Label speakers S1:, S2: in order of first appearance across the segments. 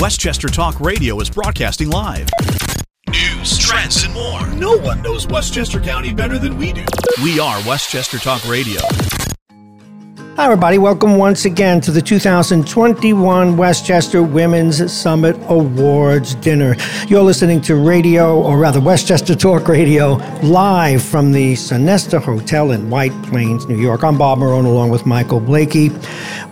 S1: Westchester Talk Radio is broadcasting live. News, trends, and more. No one knows Westchester County better than we do. We are Westchester Talk Radio.
S2: Hi, everybody. Welcome once again to the 2021 Westchester Women's Summit Awards Dinner. You're listening to radio, or rather, Westchester Talk Radio, live from the Sonesta Hotel in White Plains, New York. I'm Bob Marone along with Michael Blakey.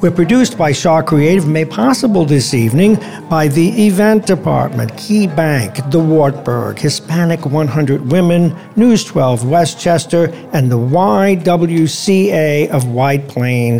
S2: We're produced by Shaw Creative, made possible this evening by the Event Department, Key Bank, the Wartburg, Hispanic 100 Women, News 12 Westchester, and the YWCA of White Plains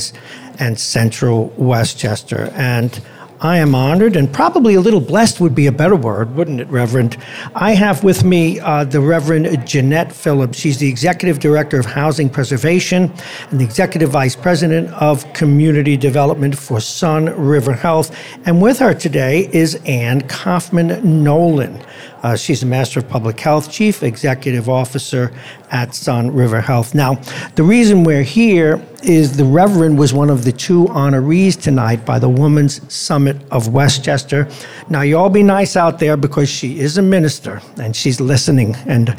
S2: and Central Westchester. And I am honored and probably a little blessed would be a better word, wouldn't it, Reverend? I have with me uh, the Reverend Jeanette Phillips. She's the Executive Director of Housing Preservation and the Executive Vice President of Community Development for Sun River Health. And with her today is Anne Kauffman Nolan. Uh, she's the Master of Public Health, Chief Executive Officer at Sun River Health. Now, the reason we're here is the Reverend was one of the two honorees tonight by the Women's Summit of Westchester. Now, you all be nice out there because she is a minister and she's listening. And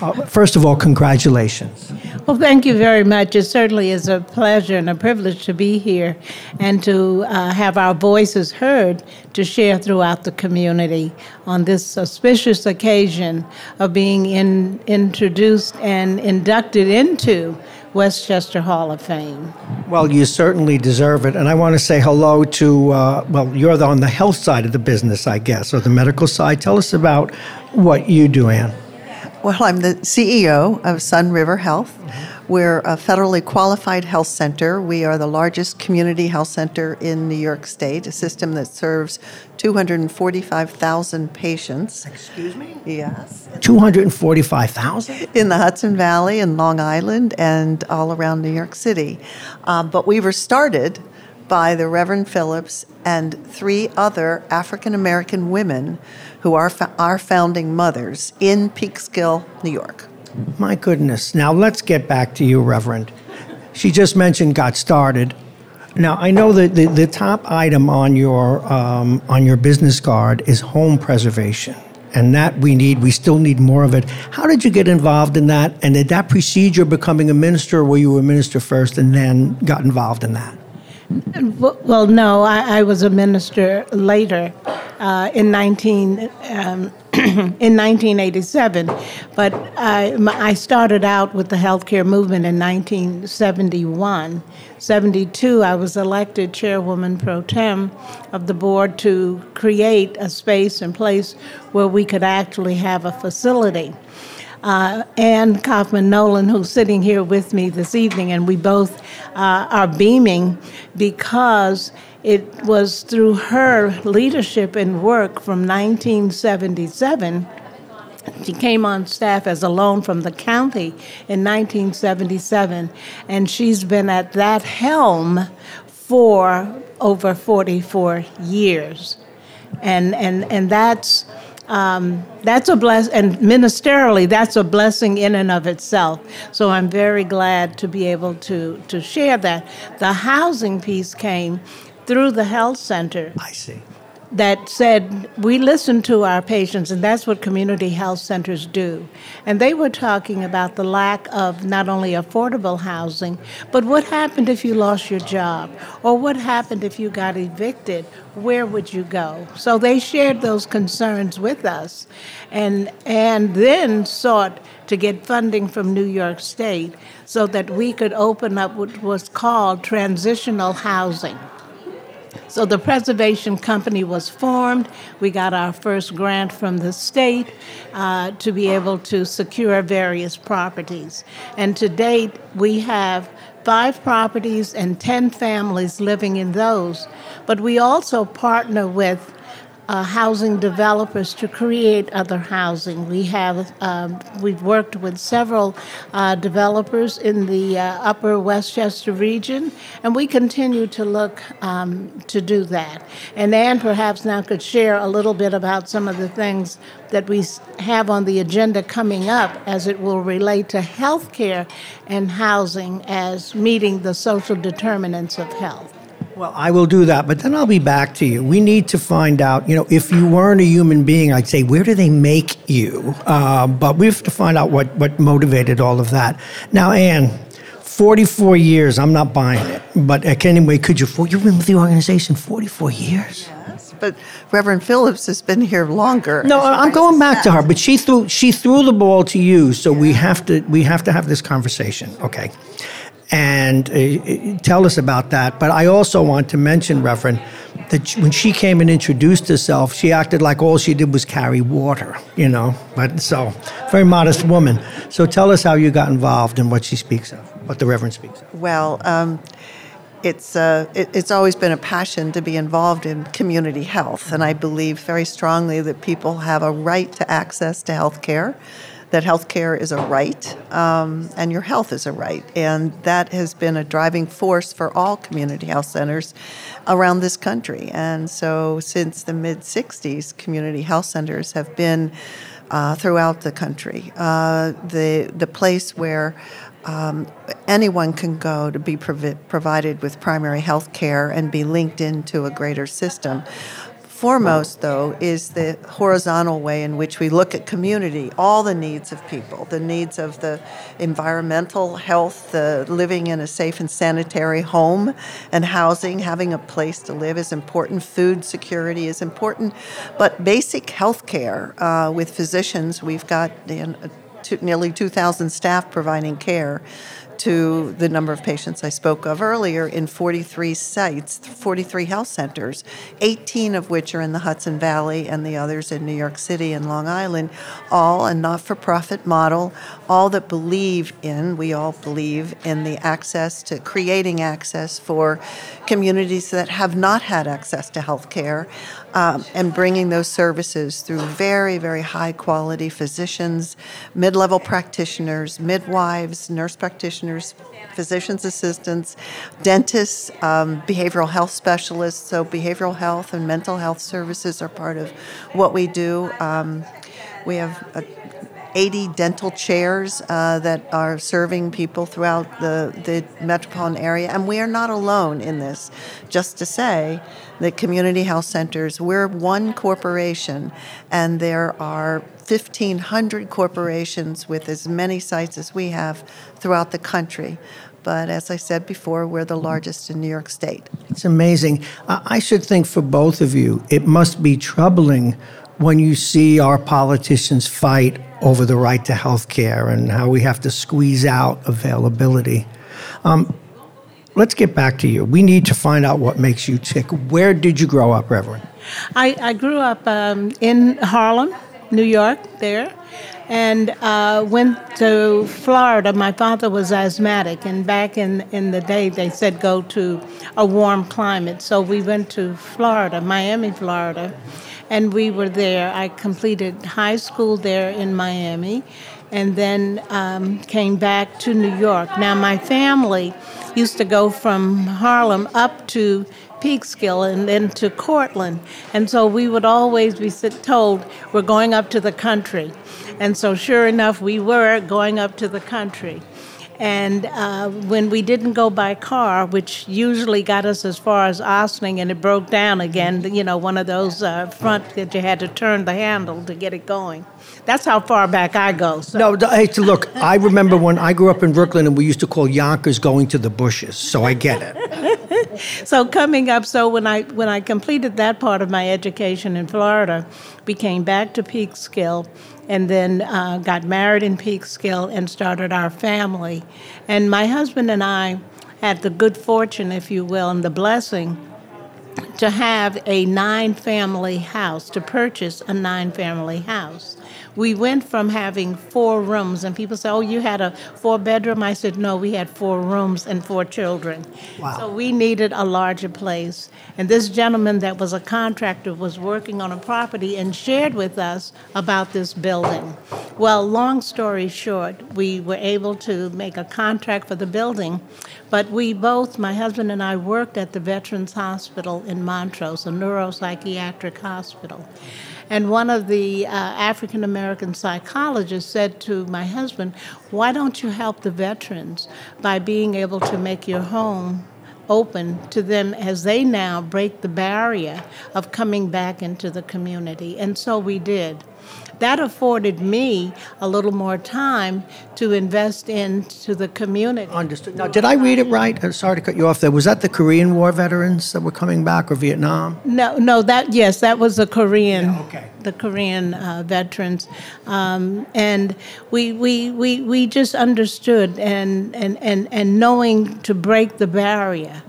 S2: uh, first of all, congratulations.
S3: Well, thank you very much. It certainly is a pleasure and a privilege to be here and to uh, have our voices heard to share throughout the community on this auspicious occasion of being in, introduced and inducted into Westchester Hall of Fame.
S2: Well, you certainly deserve it. And I want to say hello to, uh, well, you're on the health side of the business, I guess, or the medical side. Tell us about what you do, Anne.
S4: Well, I'm the CEO of Sun River Health. We're a federally qualified health center. We are the largest community health center in New York State, a system that serves 245,000 patients.
S2: Excuse me?
S4: Yes.
S2: 245,000?
S4: In the Hudson Valley and Long Island and all around New York City. Um, but we were started by the Reverend Phillips and three other African American women who are fa- our founding mothers in Peekskill, New York.
S2: My goodness. Now let's get back to you, Reverend. She just mentioned got started. Now I know that the, the top item on your um, on your business card is home preservation, and that we need. We still need more of it. How did you get involved in that? And did that precede your becoming a minister, were you were a minister first and then got involved in that?
S3: Well, no, I, I was a minister later uh, in 19. Um, in 1987, but I, I started out with the healthcare movement in 1971. 72, I was elected chairwoman pro tem of the board to create a space and place where we could actually have a facility. Uh, Anne Kauffman Nolan, who's sitting here with me this evening, and we both uh, are beaming because it was through her leadership and work from 1977. She came on staff as a loan from the county in 1977, and she's been at that helm for over 44 years. And, and, and that's, um, that's a bless, and ministerially, that's a blessing in and of itself. So I'm very glad to be able to, to share that. The housing piece came through the health center.
S2: I see.
S3: That said, we listen to our patients, and that's what community health centers do. And they were talking about the lack of not only affordable housing, but what happened if you lost your job, or what happened if you got evicted? Where would you go? So they shared those concerns with us, and and then sought to get funding from New York State so that we could open up what was called transitional housing. So the preservation company was formed. We got our first grant from the state uh, to be able to secure various properties. And to date, we have five properties and 10 families living in those. But we also partner with uh, housing developers to create other housing. We have um, we've worked with several uh, developers in the uh, Upper Westchester region, and we continue to look um, to do that. And Anne perhaps now could share a little bit about some of the things that we have on the agenda coming up as it will relate to health care and housing as meeting the social determinants of health.
S2: Well, I will do that, but then I'll be back to you. We need to find out, you know, if you weren't a human being, I'd say, where do they make you? Uh, but we have to find out what, what motivated all of that. Now, Anne, 44 years, I'm not buying it. But uh, anyway, could you, you've been with the organization 44 years?
S4: Yes, but Reverend Phillips has been here longer.
S2: No, I'm going back to her, but she threw, she threw the ball to you, so we have to, we have to have this conversation, okay? And uh, tell us about that. But I also want to mention, Reverend, that when she came and introduced herself, she acted like all she did was carry water, you know. But so, very modest woman. So tell us how you got involved and what she speaks of, what the Reverend speaks of.
S4: Well, um, it's, uh, it, it's always been a passion to be involved in community health, and I believe very strongly that people have a right to access to health care that healthcare is a right um, and your health is a right. And that has been a driving force for all community health centers around this country. And so since the mid 60s, community health centers have been uh, throughout the country. Uh, the, the place where um, anyone can go to be provi- provided with primary health care and be linked into a greater system. Foremost, though, is the horizontal way in which we look at community, all the needs of people, the needs of the environmental health, the living in a safe and sanitary home and housing, having a place to live is important, food security is important, but basic health care uh, with physicians, we've got uh, nearly 2,000 staff providing care to the number of patients I spoke of earlier in 43 sites, 43 health centers, 18 of which are in the Hudson Valley and the others in New York City and Long Island, all a not for profit model, all that believe in, we all believe in the access to creating access for communities that have not had access to health care um, and bringing those services through very, very high quality physicians, mid level practitioners, midwives, nurse practitioners, physician's assistants, dentists, um, behavioral health specialists. So, behavioral health and mental health services are part of what we do. Um, we have a 80 dental chairs uh, that are serving people throughout the, the metropolitan area. And we are not alone in this. Just to say that community health centers, we're one corporation, and there are 1,500 corporations with as many sites as we have throughout the country but as I said before, we're the largest in New York State.
S2: It's amazing. I should think for both of you, it must be troubling when you see our politicians fight over the right to health care and how we have to squeeze out availability. Um, let's get back to you. We need to find out what makes you tick. Where did you grow up, Reverend?
S3: I, I grew up um, in Harlem, New York, there, and uh, went to Florida. My father was asthmatic, and back in, in the day, they said go to a warm climate. So we went to Florida, Miami, Florida and we were there. I completed high school there in Miami and then um, came back to New York. Now, my family used to go from Harlem up to Peekskill and then to Cortlandt, And so we would always be told, we're going up to the country. And so, sure enough, we were going up to the country. And uh, when we didn't go by car, which usually got us as far as Ossining and it broke down again, you know, one of those uh, front that you had to turn the handle to get it going. That's how far back I go. So.
S2: No, hey, look, I remember when I grew up in Brooklyn and we used to call Yonkers going to the bushes, so I get
S3: it. so coming up, so when I when I completed that part of my education in Florida, we came back to Peekskill and then uh, got married in Peekskill and started our family. And my husband and I had the good fortune, if you will, and the blessing to have a nine family house, to purchase a nine family house we went from having four rooms, and people say, "Oh, you had a four bedroom." I said, "No, we had four rooms and four children."
S2: Wow.
S3: So we needed a larger place. And this gentleman that was a contractor was working on a property and shared with us about this building. Well, long story short, we were able to make a contract for the building, but we both, my husband and I, worked at the Veterans Hospital in Montrose, a neuropsychiatric hospital. And one of the uh, African American psychologists said to my husband, Why don't you help the veterans by being able to make your home open to them as they now break the barrier of coming back into the community. And so we did that afforded me a little more time to invest into the community.
S2: Understood. Now, did I read it right? Uh, sorry to cut you off there. Was that the Korean War veterans that were coming back, or Vietnam?
S3: No, no. That yes, that was the Korean.
S2: Yeah, okay.
S3: The Korean uh, veterans, um, and we, we we we just understood and and and and knowing to break the barrier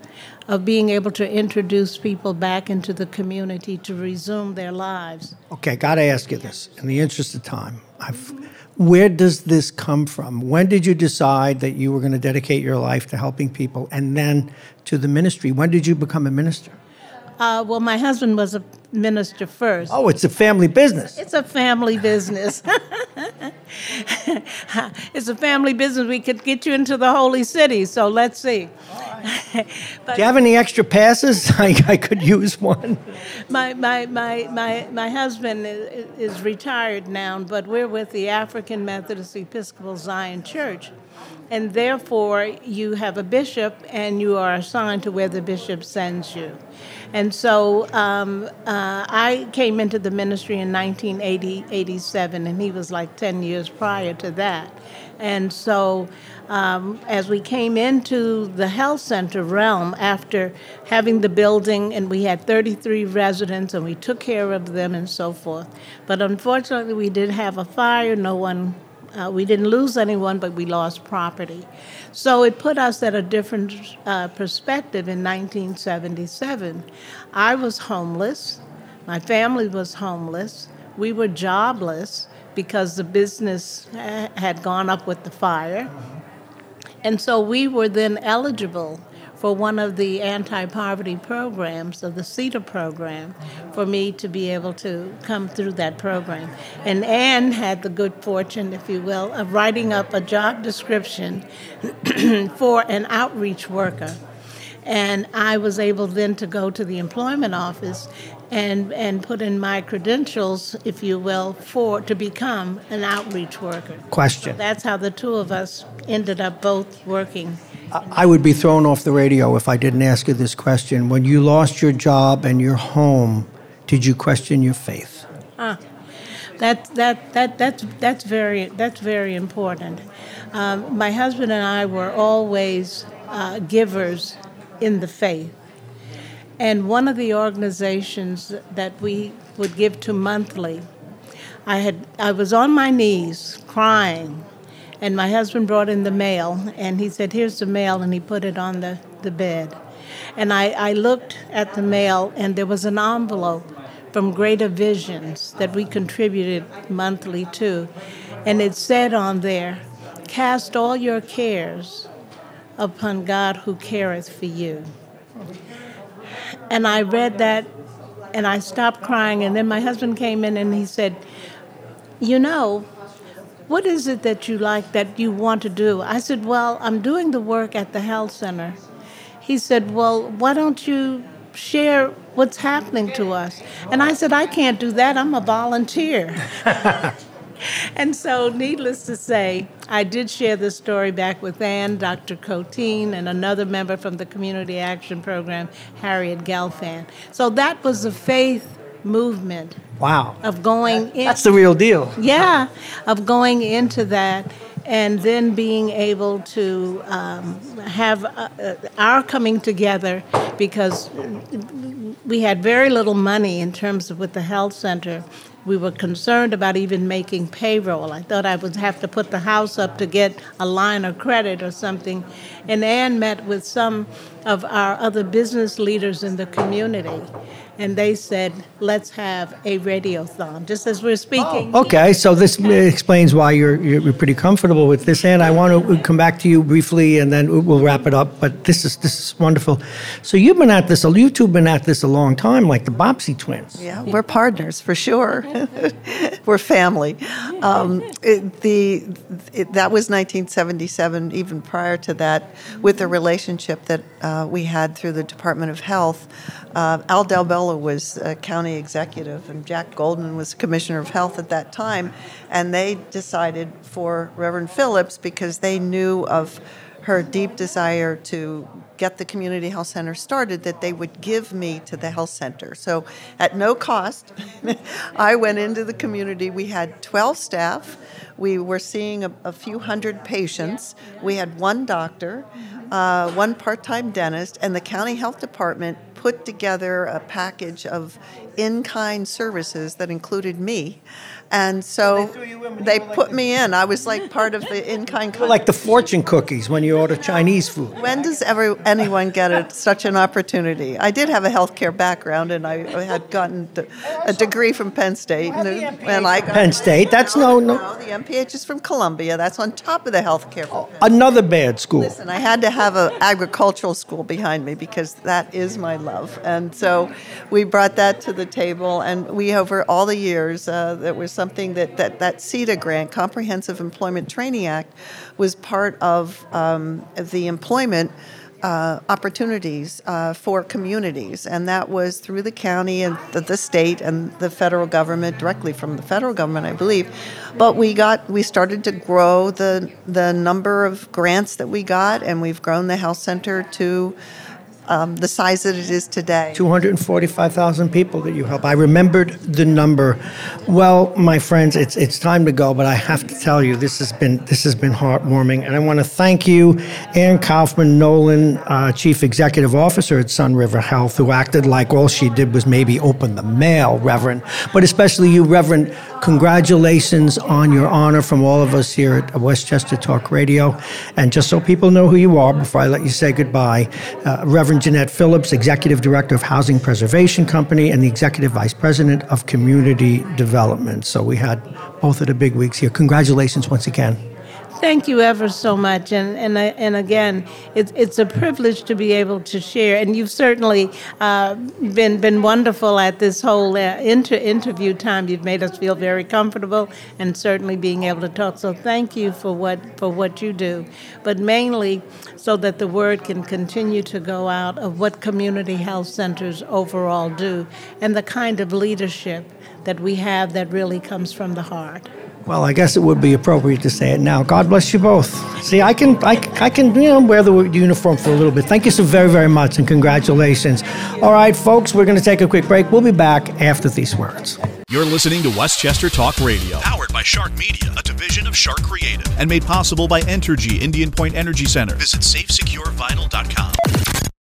S3: of being able to introduce people back into the community to resume their lives.
S2: Okay, got to ask you this in the interest of time. I've, where does this come from? When did you decide that you were going to dedicate your life to helping people and then to the ministry? When did you become a minister?
S3: Uh, well, my husband was a minister first.
S2: Oh, it's a family business.
S3: It's a family business. it's a family business. We could get you into the holy city, so let's see.
S2: but, Do you have any extra passes? I, I could use one.
S3: My, my, my, my, my husband is, is retired now, but we're with the African Methodist Episcopal Zion Church and therefore you have a bishop and you are assigned to where the bishop sends you. And so um, uh, I came into the ministry in 1987, and he was like 10 years prior to that. And so um, as we came into the health center realm after having the building, and we had 33 residents, and we took care of them and so forth. But unfortunately, we did have a fire. No one uh, we didn't lose anyone, but we lost property. So it put us at a different uh, perspective in 1977. I was homeless, my family was homeless, we were jobless because the business had gone up with the fire. And so we were then eligible for one of the anti poverty programs, of the CETA program, for me to be able to come through that program. And Anne had the good fortune, if you will, of writing up a job description for an outreach worker. And I was able then to go to the employment office and, and put in my credentials, if you will, for to become an outreach worker.
S2: Question.
S3: So that's how the two of us ended up both working
S2: I would be thrown off the radio if I didn't ask you this question. When you lost your job and your home, did you question your faith?
S3: Ah, that, that, that, that's, that's, very, that's very important. Um, my husband and I were always uh, givers in the faith. And one of the organizations that we would give to monthly, I, had, I was on my knees crying and my husband brought in the mail, and he said, Here's the mail, and he put it on the, the bed. And I, I looked at the mail, and there was an envelope from Greater Visions that we contributed monthly to. And it said on there, Cast all your cares upon God who careth for you. And I read that and I stopped crying. And then my husband came in and he said, You know, what is it that you like that you want to do? I said, Well, I'm doing the work at the health center. He said, Well, why don't you share what's happening to us? And I said, I can't do that. I'm a volunteer. and so, needless to say, I did share the story back with Anne, Dr. Coteen, and another member from the Community Action Program, Harriet Gelfand. So that was the faith movement.
S2: Wow.
S3: Of going
S2: in, That's the real deal.
S3: Yeah, of going into that and then being able to um, have uh, uh, our coming together because we had very little money in terms of with the health center. We were concerned about even making payroll. I thought I would have to put the house up to get a line of credit or something. And Anne met with some of our other business leaders in the community and they said, let's have a radiothon, just as we're speaking.
S2: Oh, okay, so this explains why you're, you're pretty comfortable with this. And I want to come back to you briefly, and then we'll wrap it up. But this is this is wonderful. So you've been at this, you two have been at this a long time, like the Bobbsey twins.
S4: Yeah, we're partners for sure. we're family. Um, it, the it, that was 1977. Even prior to that, with the relationship that uh, we had through the Department of Health. Uh, Al Del Bello was a county executive, and Jack Goldman was commissioner of health at that time. And they decided for Reverend Phillips because they knew of her deep desire to get the community health center started that they would give me to the health center. So at no cost, I went into the community. We had 12 staff. We were seeing a, a few hundred patients. We had one doctor, uh, one part time dentist, and the county health department put together a package of in kind services that included me. And so they, they put me in. I was like part of the in kind.
S2: Like the fortune cookies when you order Chinese food.
S4: When does ever anyone get a, such an opportunity? I did have a healthcare background, and I had gotten a degree from Penn State.
S2: And, and I Penn State. That's no, no.
S4: no. The MPH is from Columbia. That's on top of the healthcare.
S2: Another bad school.
S4: Listen, I had to have an agricultural school behind me because that is my love, and so we brought that to the table. And we, over all the years, uh, that was something that that that CETA grant, Comprehensive Employment Training Act, was part of um, the employment. Uh, opportunities uh, for communities, and that was through the county and the, the, state and the federal government, directly from the federal government, I believe. But we got we started to grow the the number of grants that we got, and we've grown the health center to um, the size that it is today.
S2: 245,000 people that you help. I remembered the number. Well, my friends, it's it's time to go, but I have to tell you, this has been this has been heartwarming, and I want to thank you, Anne Kauffman Nolan, uh, Chief Executive Officer at Sun River Health, who acted like all she did was maybe open the mail, Reverend, but especially you, Reverend. Congratulations on your honor from all of us here at Westchester Talk Radio, and just so people know who you are, before I let you say goodbye, uh, Reverend. Jeanette Phillips, Executive Director of Housing Preservation Company and the Executive Vice President of Community Development. So we had both of the big weeks here. Congratulations once again.
S3: Thank you ever so much, and and and again, it's it's a privilege to be able to share. And you've certainly uh, been been wonderful at this whole uh, inter- interview time. You've made us feel very comfortable, and certainly being able to talk. So thank you for what for what you do, but mainly so that the word can continue to go out of what community health centers overall do, and the kind of leadership that we have that really comes from the heart.
S2: Well, I guess it would be appropriate to say it now. God bless you both. See, I can, I, I can, you know, wear the uniform for a little bit. Thank you so very, very much, and congratulations. All right, folks, we're going to take a quick break. We'll be back after these words.
S1: You're listening to Westchester Talk Radio, powered by Shark Media, a division of Shark Creative, and made possible by Entergy Indian Point Energy Center. Visit safesecurevital.com.